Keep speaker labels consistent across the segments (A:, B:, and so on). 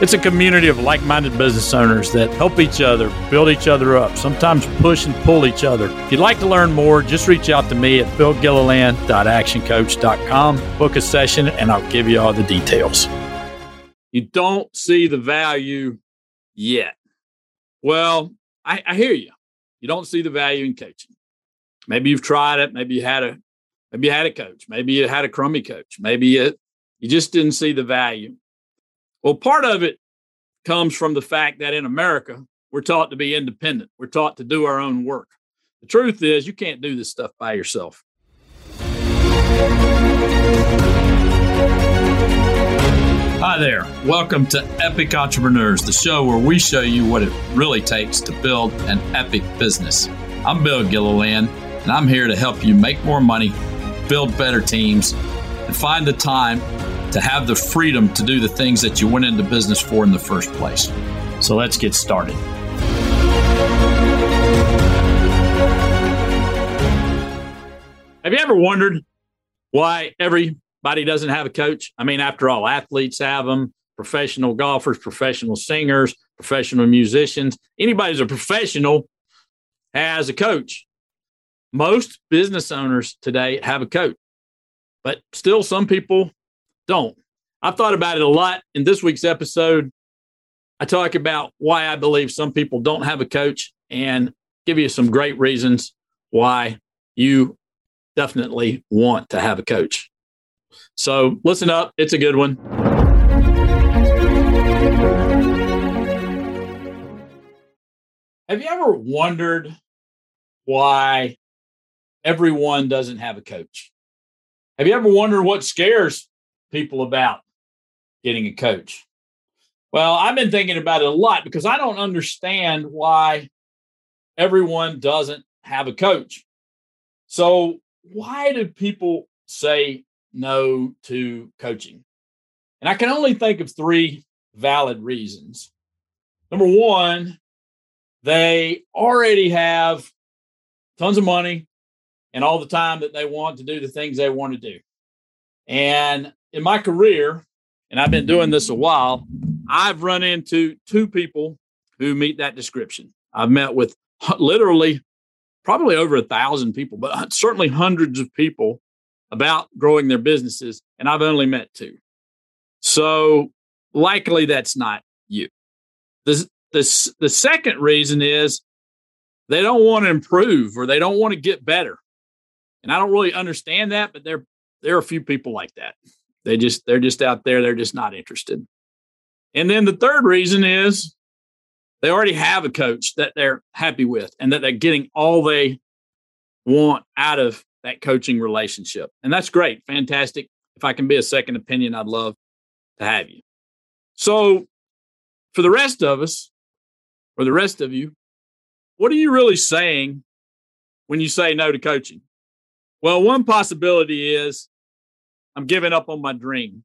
A: It's a community of like minded business owners that help each other, build each other up, sometimes push and pull each other. If you'd like to learn more, just reach out to me at billgilliland.actioncoach.com, book a session, and I'll give you all the details. You don't see the value yet. Well, I, I hear you. You don't see the value in coaching. Maybe you've tried it. Maybe you had a maybe you had a coach. Maybe you had a crummy coach. Maybe you, you just didn't see the value. Well, part of it comes from the fact that in America, we're taught to be independent. We're taught to do our own work. The truth is, you can't do this stuff by yourself. Hi there. Welcome to Epic Entrepreneurs, the show where we show you what it really takes to build an epic business. I'm Bill Gilliland, and I'm here to help you make more money, build better teams, and find the time to have the freedom to do the things that you went into business for in the first place. So let's get started. Have you ever wondered why everybody doesn't have a coach. I mean, after all, athletes have them, professional golfers, professional singers, professional musicians. Anybody who's a professional has a coach. Most business owners today have a coach, but still some people don't. I've thought about it a lot. In this week's episode, I talk about why I believe some people don't have a coach and give you some great reasons why you definitely want to have a coach. So listen up, it's a good one. Have you ever wondered why everyone doesn't have a coach? Have you ever wondered what scares people about getting a coach? Well, I've been thinking about it a lot because I don't understand why everyone doesn't have a coach. So, why do people say no to coaching? And I can only think of three valid reasons. Number one, they already have tons of money and all the time that they want to do the things they want to do. And in my career, and I've been doing this a while, I've run into two people who meet that description. I've met with literally probably over a thousand people, but certainly hundreds of people about growing their businesses, and I've only met two. So likely that's not you. The, the, the second reason is they don't want to improve or they don't want to get better. And I don't really understand that, but there, there are a few people like that. They just, they're just out there. They're just not interested. And then the third reason is they already have a coach that they're happy with and that they're getting all they want out of that coaching relationship. And that's great. Fantastic. If I can be a second opinion, I'd love to have you. So, for the rest of us, or the rest of you, what are you really saying when you say no to coaching? Well, one possibility is I'm giving up on my dream.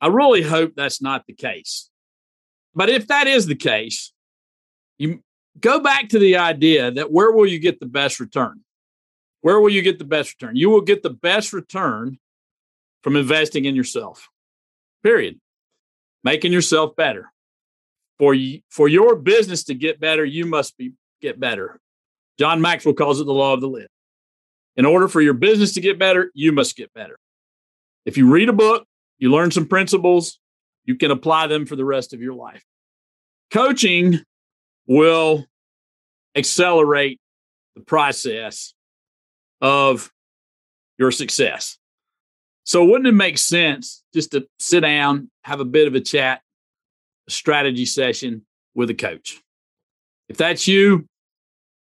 A: I really hope that's not the case. But if that is the case, you go back to the idea that where will you get the best return? Where will you get the best return? You will get the best return from investing in yourself. Period. Making yourself better. For you, for your business to get better, you must be get better. John Maxwell calls it the law of the lid. In order for your business to get better, you must get better. If you read a book, you learn some principles, you can apply them for the rest of your life. Coaching will accelerate the process of your success. So, wouldn't it make sense just to sit down, have a bit of a chat, a strategy session with a coach? If that's you,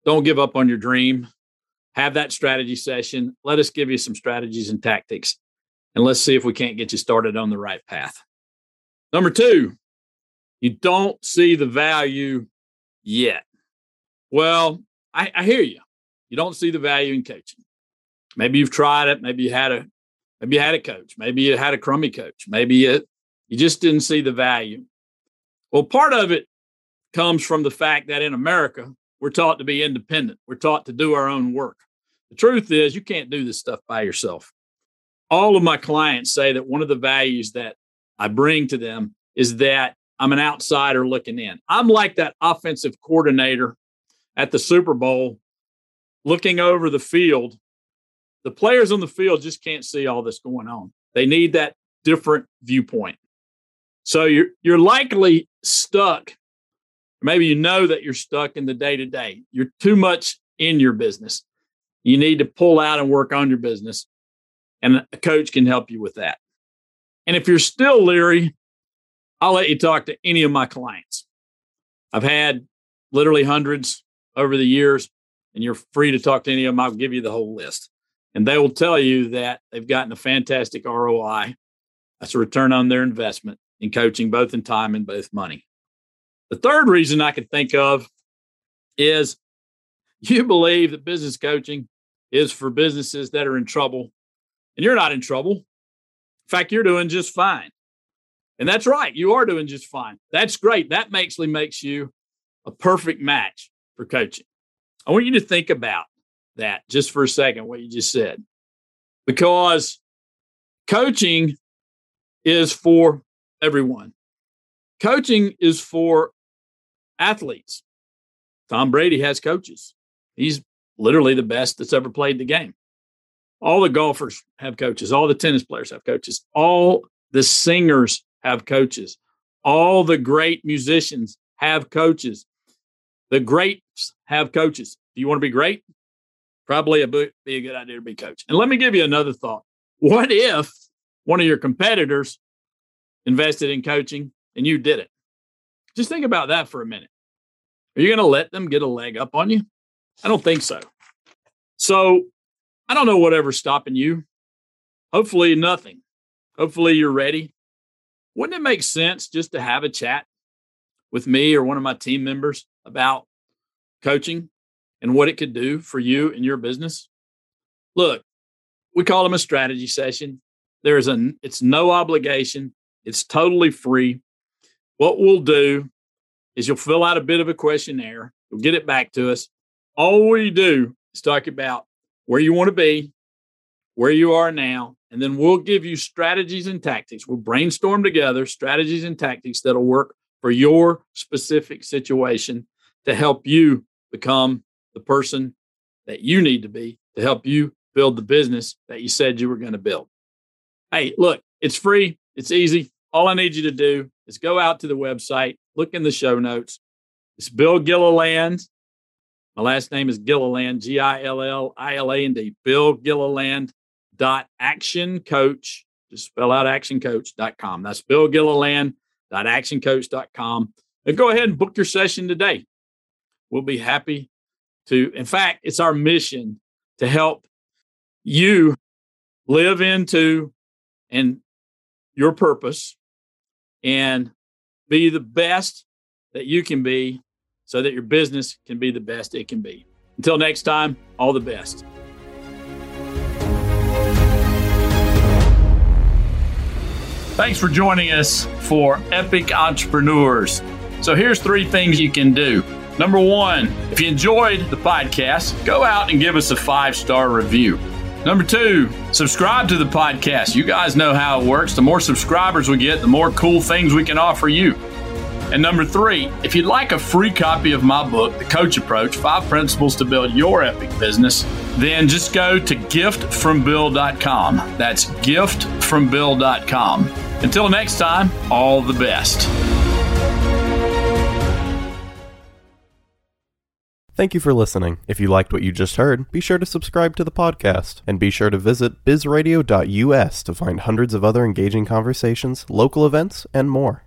A: don't give up on your dream. Have that strategy session. Let us give you some strategies and tactics, and let's see if we can't get you started on the right path. Number two, you don't see the value yet. Well, I, I hear you. You don't see the value in coaching. Maybe you've tried it. Maybe you had a Maybe you had a coach. Maybe you had a crummy coach. Maybe it, you just didn't see the value. Well, part of it comes from the fact that in America, we're taught to be independent. We're taught to do our own work. The truth is, you can't do this stuff by yourself. All of my clients say that one of the values that I bring to them is that I'm an outsider looking in. I'm like that offensive coordinator at the Super Bowl looking over the field. The players on the field just can't see all this going on. They need that different viewpoint. So you're you're likely stuck. Maybe you know that you're stuck in the day to day. You're too much in your business. You need to pull out and work on your business. And a coach can help you with that. And if you're still leery, I'll let you talk to any of my clients. I've had literally hundreds over the years, and you're free to talk to any of them. I'll give you the whole list. And they will tell you that they've gotten a fantastic ROI. That's a return on their investment in coaching, both in time and both money. The third reason I can think of is you believe that business coaching is for businesses that are in trouble, and you're not in trouble. In fact, you're doing just fine. And that's right. You are doing just fine. That's great. That actually makes you a perfect match for coaching. I want you to think about that just for a second, what you just said, because coaching is for everyone. Coaching is for athletes. Tom Brady has coaches. He's literally the best that's ever played the game. All the golfers have coaches. All the tennis players have coaches. All the singers have coaches. All the great musicians have coaches. The greats have coaches. Do you want to be great? Probably a, be a good idea to be coach. And let me give you another thought. What if one of your competitors invested in coaching and you did it? Just think about that for a minute. Are you going to let them get a leg up on you? I don't think so. So I don't know whatever's stopping you. Hopefully, nothing. Hopefully, you're ready. Wouldn't it make sense just to have a chat with me or one of my team members about coaching and what it could do for you and your business? Look, we call them a strategy session. There's a it's no obligation. It's totally free. What we'll do is you'll fill out a bit of a questionnaire. You'll get it back to us. All we do is talk about where you want to be, where you are now, and then we'll give you strategies and tactics. We'll brainstorm together strategies and tactics that'll work for your specific situation to help you become the person that you need to be to help you build the business that you said you were going to build. Hey, look, it's free, it's easy. All I need you to do is go out to the website, look in the show notes. It's Bill Gilliland. My last name is Gilliland, G I L L I L A N D, Bill Gilliland dot action coach just spell out actioncoach.com that's bill gilliland dot actioncoach.com and go ahead and book your session today. We'll be happy to in fact it's our mission to help you live into and your purpose and be the best that you can be so that your business can be the best it can be until next time all the best Thanks for joining us for Epic Entrepreneurs. So, here's three things you can do. Number one, if you enjoyed the podcast, go out and give us a five star review. Number two, subscribe to the podcast. You guys know how it works. The more subscribers we get, the more cool things we can offer you. And number three, if you'd like a free copy of my book, The Coach Approach Five Principles to Build Your Epic Business, then just go to giftfrombill.com. That's giftfrombill.com. Until next time, all the best.
B: Thank you for listening. If you liked what you just heard, be sure to subscribe to the podcast and be sure to visit bizradio.us to find hundreds of other engaging conversations, local events, and more.